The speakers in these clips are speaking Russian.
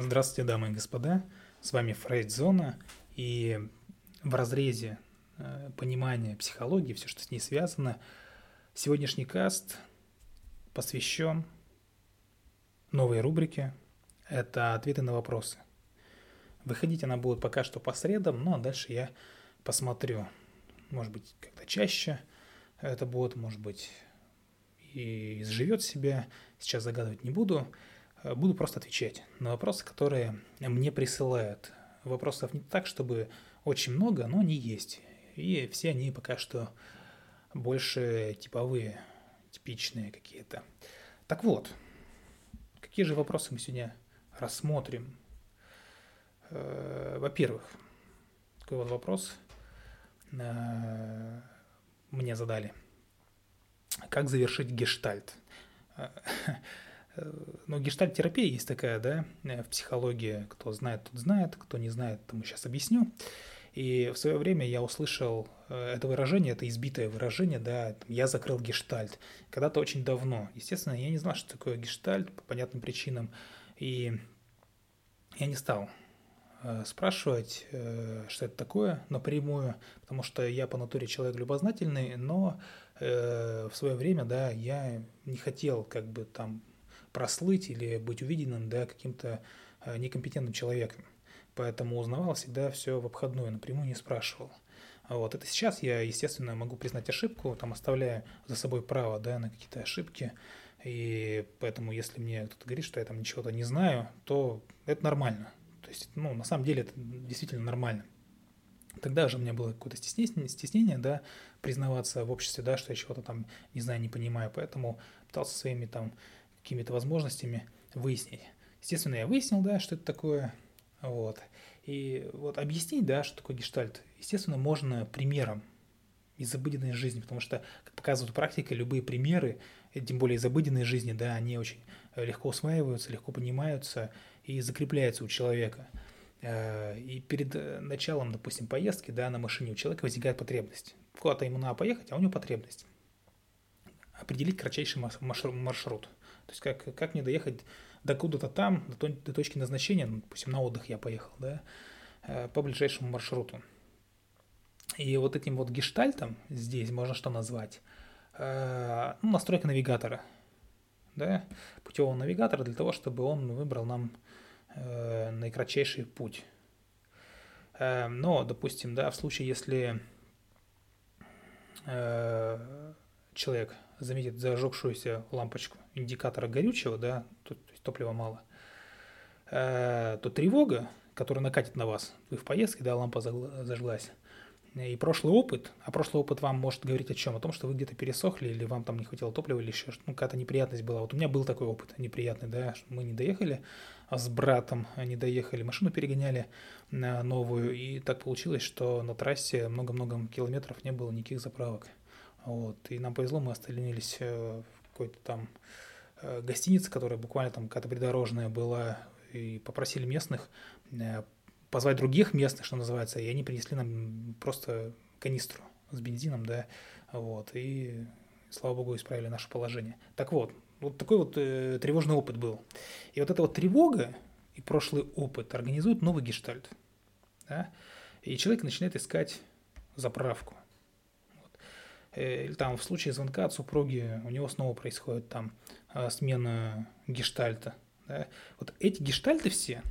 Здравствуйте, дамы и господа. С вами Фрейд Зона. И в разрезе э, понимания психологии, все, что с ней связано, сегодняшний каст посвящен новой рубрике. Это ответы на вопросы. Выходить она будет пока что по средам, но дальше я посмотрю. Может быть, как-то чаще это будет, может быть, и изживет себя. Сейчас загадывать не буду. Э, буду просто отвечать на вопросы, которые мне присылают. Вопросов не так, чтобы очень много, но они есть. И все они пока что больше типовые, типичные какие-то. Так вот, какие же вопросы мы сегодня рассмотрим? Э, во-первых, такой вот вопрос э, мне задали. Как завершить гештальт? ну, гештальт-терапия есть такая, да, э, в психологии. Кто знает, тот знает, кто не знает, тому сейчас объясню. И в свое время я услышал э, это выражение, это избитое выражение, да, я закрыл гештальт. Когда-то очень давно. Естественно, я не знал, что такое гештальт по понятным причинам. И я не стал э, спрашивать, что это такое напрямую, потому что я по натуре человек любознательный, но в свое время, да, я не хотел как бы там прослыть или быть увиденным да, каким-то э, некомпетентным человеком. Поэтому узнавал всегда все в обходную, напрямую не спрашивал. Вот. Это сейчас я, естественно, могу признать ошибку, там оставляя за собой право да, на какие-то ошибки. И поэтому, если мне кто-то говорит, что я там ничего-то не знаю, то это нормально. То есть, ну, на самом деле это действительно нормально. Тогда же у меня было какое-то стеснение, стеснение, да, признаваться в обществе, да, что я чего-то там не знаю, не понимаю, поэтому пытался своими там какими-то возможностями выяснить. Естественно, я выяснил, да, что это такое, вот. И вот объяснить, да, что такое гештальт, естественно, можно примером из обыденной жизни, потому что, как показывает практика, любые примеры, тем более из обыденной жизни, да, они очень легко усваиваются, легко понимаются и закрепляются у человека. Э, и перед началом, допустим, поездки, да, на машине у человека возникает потребность. Куда-то ему надо поехать, а у него потребность. Определить кратчайший маршрут. То есть как, как мне доехать до куда-то там, до, до точки назначения, ну, допустим, на отдых я поехал, да, э, по ближайшему маршруту. И вот этим вот гештальтом здесь можно что назвать? Э, ну, настройка навигатора, да, путевого навигатора для того, чтобы он выбрал нам э, наикратчайший путь. Но, допустим, да, в случае, если человек заметит зажегшуюся лампочку индикатора горючего, да, тут топлива мало, э, то тревога, которая накатит на вас, вы в поездке, да, лампа зажглась, и прошлый опыт, а прошлый опыт вам может говорить о чем? О том, что вы где-то пересохли, или вам там не хватило топлива, или еще ну, какая-то неприятность была. Вот у меня был такой опыт неприятный, да, что мы не доехали, а с братом не доехали, машину перегоняли на новую, и так получилось, что на трассе много-много километров не было никаких заправок. Вот. И нам повезло, мы остановились э, в какой-то там э, гостинице, которая буквально там какая-то придорожная была, и попросили местных э, позвать других местных, что называется, и они принесли нам просто канистру с бензином, да, вот, и, слава богу, исправили наше положение. Так вот, вот такой вот э, тревожный опыт был. И вот эта вот тревога и прошлый опыт организуют новый гештальт, да, и человек начинает искать заправку – или там в случае звонка от супруги у него снова происходит там э, смена гештальта. Да? Вот эти гештальты все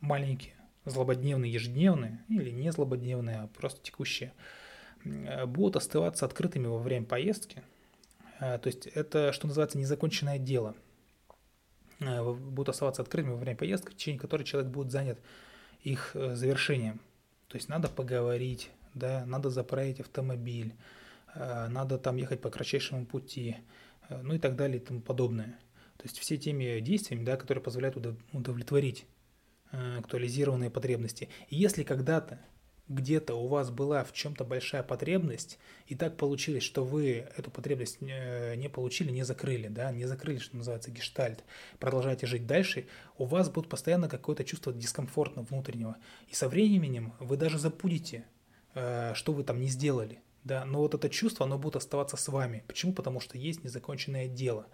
маленькие, злободневные, ежедневные, или не злободневные, а просто текущие, э, будут оставаться открытыми во время поездки. То есть это, что называется, незаконченное дело. Будут оставаться открытыми во время поездки, в течение которой человек будет занят их завершением. То есть надо поговорить, да, надо заправить автомобиль, Э, надо там ехать по кратчайшему пути, э, ну и так далее и тому подобное. То есть все теми действиями, да, которые позволяют удовлетворить э, актуализированные потребности. И если когда-то где-то у вас была в чем-то большая потребность, и так получилось, что вы эту потребность не получили, не закрыли, да, не закрыли, что называется, гештальт, продолжаете жить дальше, у вас будет постоянно какое-то чувство дискомфорта внутреннего. И со временем вы даже забудете, что вы там не сделали – да, но вот это чувство, оно будет оставаться с вами. Почему? Потому что есть незаконченное дело.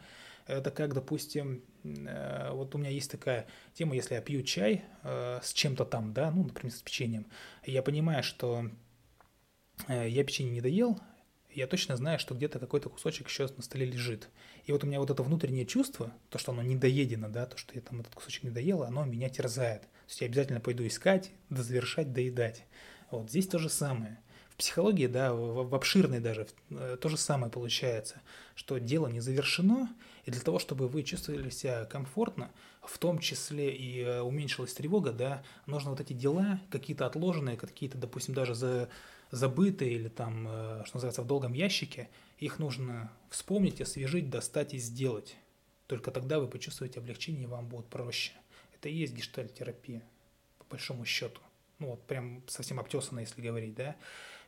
Это как, допустим, э, вот у меня есть такая тема, если я пью чай э, с чем-то там, да, ну, например, с печеньем, я понимаю, что э, я печенье не доел, я точно знаю, что где-то какой-то кусочек еще на столе лежит. И вот у меня вот это внутреннее чувство, то, что оно недоедено, да, то, что я там этот кусочек не доел, оно меня терзает. То есть я обязательно пойду искать, дозавершать, доедать. Вот здесь то же самое. Психологии, да, в, в обширной даже, э, то же самое получается, что дело не завершено, и для того, чтобы вы чувствовали себя комфортно, в том числе и э, уменьшилась тревога, да, нужно вот эти дела, какие-то отложенные, какие-то, допустим, даже за забытые или там, э, что называется, в долгом ящике, их нужно вспомнить, освежить, достать и сделать. Только тогда вы почувствуете облегчение, и вам будет проще. Это и есть гештальт-терапия, по большому счету. Ну вот прям совсем обтесанно, если говорить, да.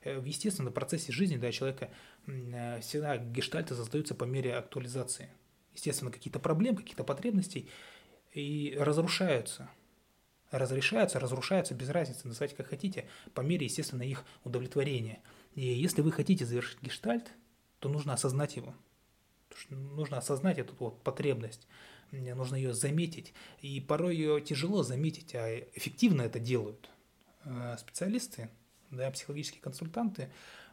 Э, в процессе жизни да, человека э, всегда гештальты создаются по мере актуализации. Естественно, какие-то проблемы, каких-то потребностей и разрушаются – разрешаются, разрушаются, без разницы, называйте как хотите, по мере, естественно, их удовлетворения. И если вы хотите завершить гештальт, то нужно осознать его. Нужно осознать эту вот потребность, нужно ее заметить. И порой ее тяжело заметить, а эффективно это делают э, специалисты, да, психологические консультанты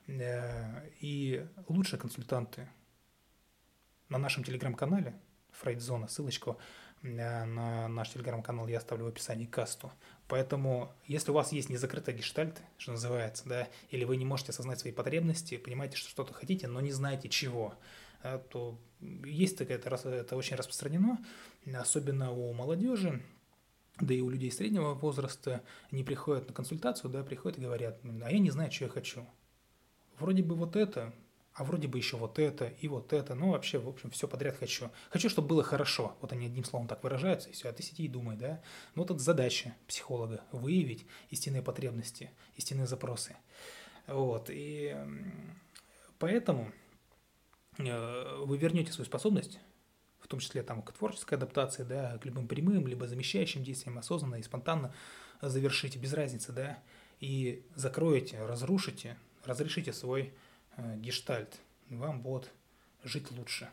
э, и лучшие консультанты на нашем телеграм-канале Фрейдзона, ссылочку Э, на наш телеграм-канал я оставлю в описании касту. Поэтому, если у вас есть незакрытый гештальт, что называется, да, или вы не можете осознать свои потребности, понимаете, что что-то хотите, но не знаете чего, э, то есть такое, это, это очень распространено, особенно у молодежи, да и у людей среднего возраста не приходят на консультацию, да, приходят и говорят, а я не знаю, что я хочу. Вроде бы вот это, а вроде бы еще вот это и вот это, ну вообще, в общем, все подряд хочу. Хочу, чтобы было хорошо, вот они одним словом так выражаются, и все, а ты сиди и думай, да. Ну вот это задача психолога, выявить истинные потребности, истинные запросы. Вот, и поэтому э, вы вернете свою способность, в том числе там к творческой адаптации, да, к любым прямым, либо замещающим действиям осознанно и спонтанно завершите, без разницы, да, и закроете, разрушите, разрешите свой Э, гештальт, вам будет жить лучше.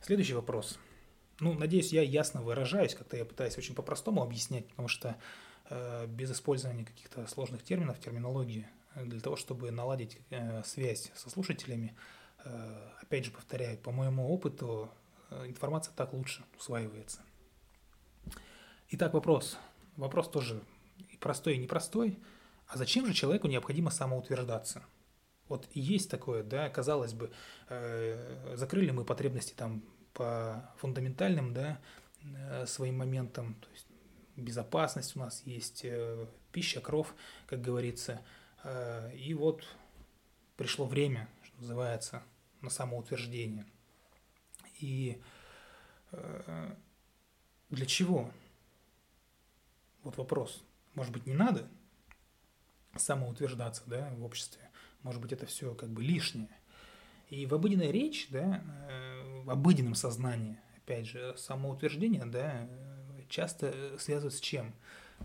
Следующий вопрос. Ну, надеюсь, я ясно выражаюсь, как-то я пытаюсь очень по-простому объяснять, потому что э, без использования каких-то сложных терминов, терминологии, э, для того, чтобы наладить э, связь со слушателями, э, опять же повторяю, по моему опыту информация так лучше усваивается. Итак, вопрос. Вопрос тоже и простой, и непростой. А зачем же человеку необходимо самоутверждаться? Вот есть такое, да, казалось бы, э, закрыли мы потребности там по фундаментальным, да, э, своим моментам, то есть безопасность у нас есть, э, пища, кров, как говорится, э, и вот пришло время, что называется, на самоутверждение. И э, для чего? Вот вопрос. Может быть, не надо самоутверждаться, да, в обществе? Может быть, это все как бы лишнее. И в обыденной речи, да, э, в обыденном сознании, опять же, самоутверждение, да, часто связывают с чем?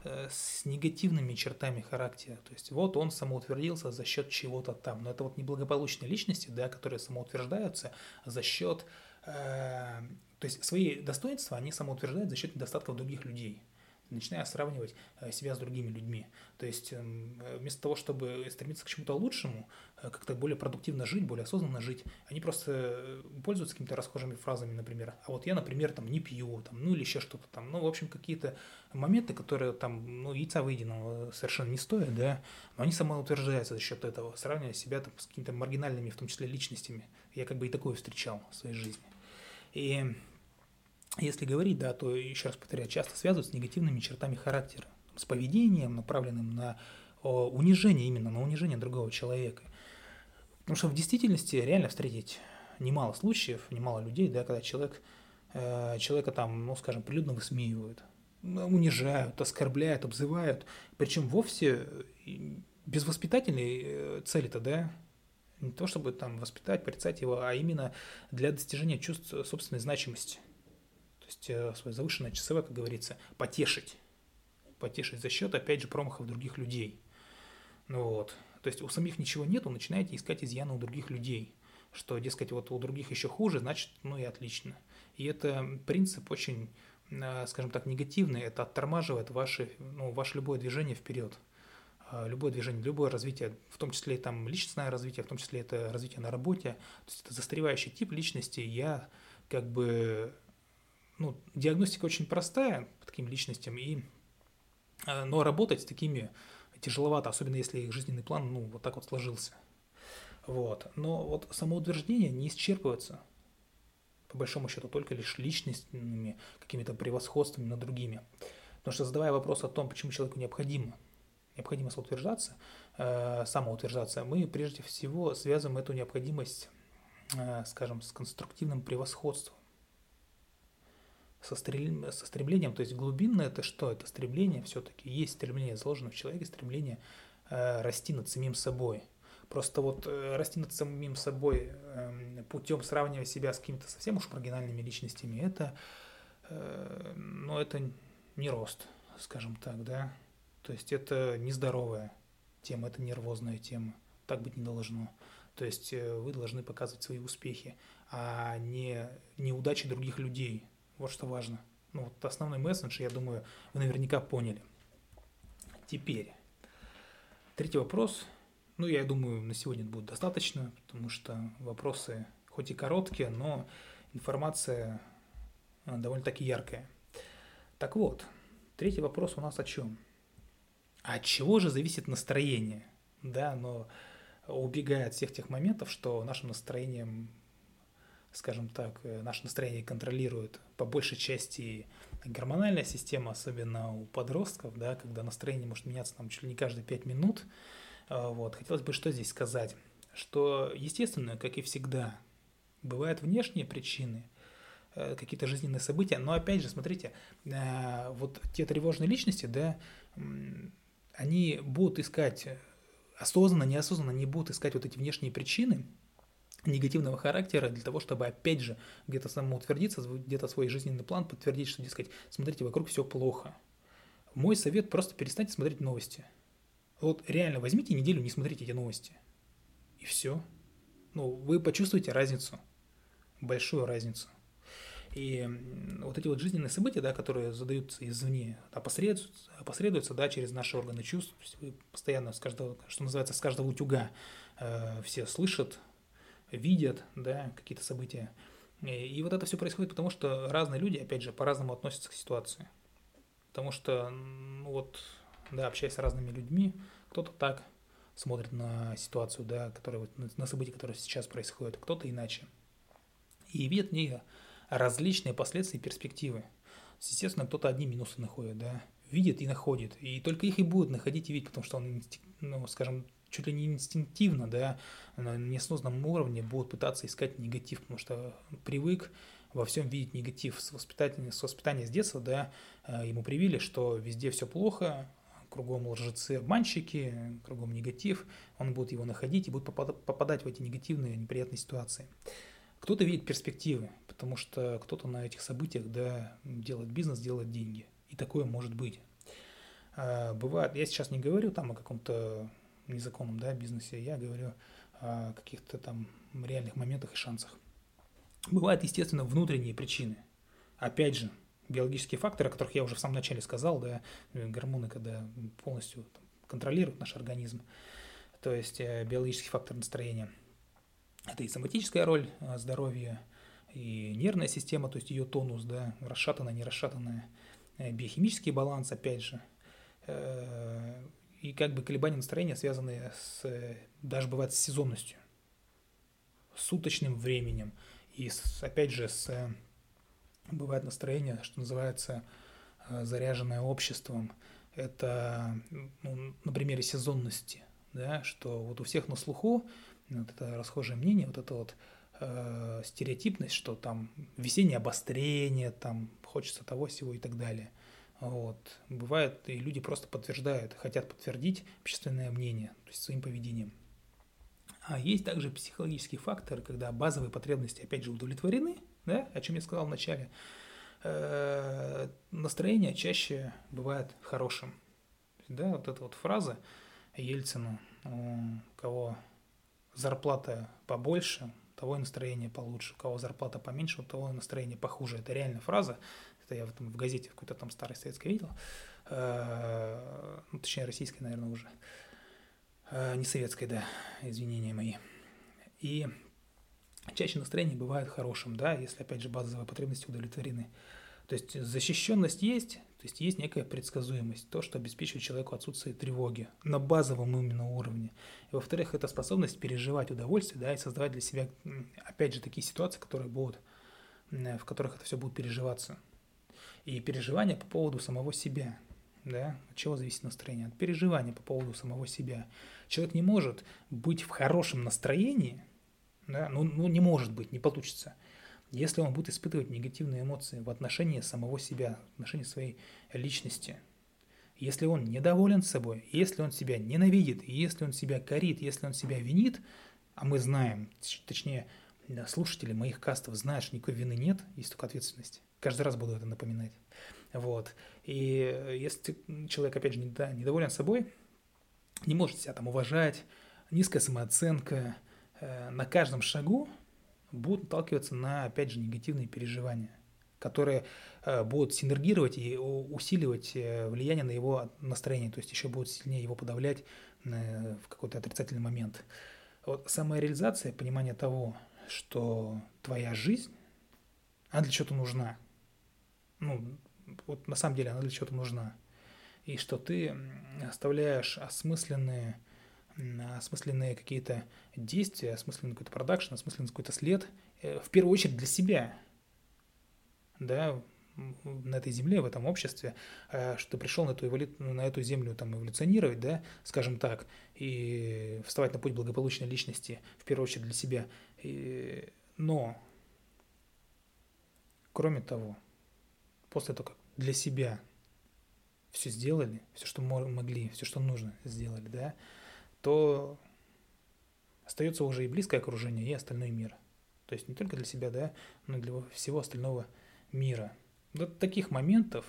Э, с негативными чертами характера. То есть вот он самоутвердился за счет чего-то там. Но это вот неблагополучные личности, да, которые самоутверждаются за счет... Э, то есть свои достоинства они самоутверждают за счет недостатков других людей начиная сравнивать э, себя с другими людьми. То есть эм, вместо того, чтобы стремиться к чему-то лучшему, э, как-то более продуктивно жить, более осознанно жить, они просто э, пользуются какими-то расхожими фразами, например. А вот я, например, там не пью, там, ну или еще что-то там. Ну, в общем, какие-то моменты, которые там, ну, яйца выеденного совершенно не стоят, да, но они самоутверждаются за счет этого, сравнивая себя там, с какими-то маргинальными, в том числе, личностями. Я как бы и такое встречал в своей жизни. И если говорить, да, то, еще раз повторяю, часто связывают с негативными чертами характера, с поведением, направленным на унижение, именно на унижение другого человека. Потому что в действительности реально встретить немало случаев, немало людей, да, когда человек, э, человека там, ну, скажем, прилюдно высмеивают, унижают, оскорбляют, обзывают, причем вовсе без воспитательной э, цели-то, да, не то чтобы там воспитать, порицать его, а именно для достижения чувств собственной значимости – то есть э, свое завышенное часовое, как говорится, потешить. Потешить за счет, опять же, промахов других людей. Ну вот. То есть у самих ничего нету, начинаете искать изъяны у других людей. Что, дескать, вот у других еще хуже, значит, ну и отлично. И это принцип очень, э, скажем так, негативный. Это оттормаживает ваши, ну, ваше любое движение вперед. А, любое движение, любое развитие, в том числе там личностное развитие, в том числе это развитие на работе. То есть это застаревающий тип личности. Я как бы ну, диагностика очень простая по таким личностям, и, э, но работать с такими тяжеловато, особенно если их жизненный план, ну, вот так вот сложился. Вот. Но вот самоутверждение не исчерпывается, по большому счету, только лишь личностными какими-то превосходствами над другими. Потому что задавая вопрос о том, почему человеку необходимо, необходимо самоутверждаться, э, самоутверждаться, мы прежде всего связываем эту необходимость, э, скажем, с конструктивным превосходством со, стрел... со стремлением, то есть глубинное это что? Это стремление все-таки, есть стремление, заложено в человеке стремление э, расти над самим собой. Просто вот расти над самим собой э, путем сравнивая себя с какими-то совсем уж маргинальными личностями, это, ну, это не рост, скажем так, да. То есть это нездоровая тема, это нервозная тема. Так быть не должно. То есть э, вы должны показывать свои успехи, а не неудачи других людей. Вот что важно. Ну, вот основной месседж, я думаю, вы наверняка поняли. Теперь, третий вопрос. Ну, я думаю, на сегодня будет достаточно, потому что вопросы хоть и короткие, но информация а, довольно-таки яркая. Так вот, третий вопрос у нас о чем? От чего же зависит настроение? Да, но убегая от всех тех моментов, что нашим настроением скажем так, э, наше настроение контролирует по большей части гормональная система, особенно у подростков, да, когда настроение может меняться там чуть ли не каждые 5 минут. А, вот. Хотелось бы что здесь сказать, что, естественно, как и всегда, бывают внешние причины, э, какие-то жизненные события, но опять же, смотрите, э, вот те тревожные личности, да, они будут искать осознанно, неосознанно, они будут искать вот эти внешние причины, негативного характера для того, чтобы опять же где-то самоутвердиться, где-то свой жизненный план подтвердить, что, дескать, смотрите, вокруг все плохо. Мой совет просто перестаньте смотреть новости. Вот реально возьмите неделю, не смотрите эти новости. И все. Ну, вы почувствуете разницу. Большую разницу. И вот эти вот жизненные события, да, которые задаются извне, опосредуются, опосредуются да, через наши органы чувств. Вы постоянно с каждого, что называется, с каждого утюга э, все слышат, видят, да, какие-то события. И вот это все происходит потому, что разные люди, опять же, по-разному относятся к ситуации. Потому что, ну вот, да, общаясь с разными людьми, кто-то так смотрит на ситуацию, да, которая, на события, которые сейчас происходят, кто-то иначе. И видит в ней различные последствия и перспективы. Естественно, кто-то одни минусы находит, да, видит и находит. И только их и будет находить и видеть, потому что он, ну, скажем, чуть ли не инстинктивно, да, на неосознанном уровне будут пытаться искать негатив, потому что привык во всем видеть негатив с воспитания, с воспитания с детства, да, э, ему привили, что везде все плохо, кругом лжецы, обманщики, кругом негатив, он будет его находить и будет попадать в эти негативные, неприятные ситуации. Кто-то видит перспективы, потому что кто-то на этих событиях да, делает бизнес, делает деньги. И такое может быть. А, бывает, я сейчас не говорю там о каком-то незаконном да, бизнесе, я говорю о каких-то там реальных моментах и шансах. Бывают, естественно, внутренние причины. Опять же, биологические факторы, о которых я уже в самом начале сказал, да, гормоны, когда полностью там, контролируют наш организм, то есть э, биологический фактор настроения. Это и соматическая роль э, здоровья, и нервная система, то есть ее тонус, да, расшатанная, не расшатанная, э, биохимический баланс, опять же, и как бы колебания настроения связаны с, даже бывает с сезонностью, суточным временем и с, опять же с бывает настроение, что называется э, заряженное обществом. Это ну, на примере сезонности, да, что вот у всех на слуху вот это расхожее мнение, вот это вот э, стереотипность, что там весеннее обострение, там хочется того всего и так далее – вот. Бывает, и люди просто подтверждают, хотят подтвердить общественное мнение, то есть своим поведением. А есть также психологические факторы, когда базовые потребности, опять же, удовлетворены, да, о чем я сказал в начале. Э, настроение чаще бывает хорошим. Да, вот эта вот фраза Ельцину У кого зарплата побольше, того и настроение получше. У кого зарплата поменьше, у того и настроение похуже. Это реальная фраза. Это я в, в газете в какой-то там старой советской видел. Э, ну, точнее, российской, наверное, уже. Э, не советской, да, извинения мои. И чаще настроение бывает хорошим, да, если, опять же, базовые потребности удовлетворены. То есть защищенность есть, то есть есть некая предсказуемость, то, что обеспечивает человеку отсутствие тревоги на базовом именно уровне. И, во-вторых, это способность переживать удовольствие, да, и создавать для себя, опять же, такие ситуации, которые будут, в которых это все будет переживаться. И переживания по поводу самого себя, да, от чего зависит настроение? От переживания по поводу самого себя. Человек не может быть в хорошем настроении, да, ну, ну не может быть, не получится – если он будет испытывать негативные эмоции в отношении самого себя, в отношении своей личности, если он недоволен собой, если он себя ненавидит, если он себя корит, если он себя винит, а мы знаем, точнее, слушатели моих кастов знают, что никакой вины нет, есть только ответственность. Каждый раз буду это напоминать. Вот. И если человек, опять же, недоволен собой, не может себя там уважать, низкая самооценка, э, на каждом шагу будут наталкиваться на, опять же, негативные переживания, которые э, будут синергировать и усиливать э, влияние на его настроение, то есть еще будут сильнее его подавлять в какой-то отрицательный момент. Вот самореализация, понимание того, что твоя жизнь, она для чего-то нужна. Ну, вот на самом деле она для чего-то нужна. И что ты оставляешь осмысленные осмысленные какие-то действия, осмысленный какой-то продакшн, осмысленный какой-то след, э, в первую очередь для себя, да, на этой земле, в этом обществе, э, что ты пришел на эту, эволю... на эту землю там эволюционировать, да, скажем так, и вставать на путь благополучной личности, в первую очередь для себя. И... Но, кроме того, после того, как для себя все сделали, все, что могли, все, что нужно, сделали, да, то остается уже и близкое окружение, и остальной мир. То есть не только для себя, да, но и для всего остального мира. От таких моментов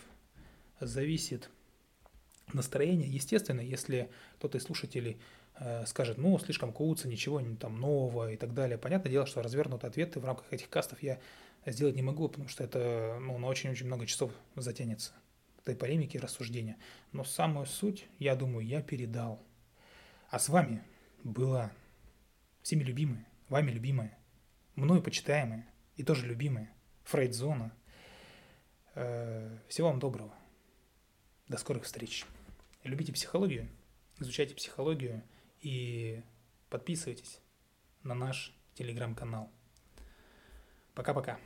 зависит настроение. Естественно, если кто-то из слушателей э, скажет, ну, слишком куца, ничего не там нового и так далее. Понятное дело, что развернутые ответы в рамках этих кастов я сделать не могу, потому что это ну, на очень-очень много часов затянется этой полемики и рассуждения. Но самую суть, я думаю, я передал. А с вами была всеми любимая, вами любимая, мною почитаемая и тоже любимая Фрейдзона. Э, всего вам доброго. До скорых встреч. Любите психологию, изучайте психологию и подписывайтесь на наш телеграм-канал. Пока-пока.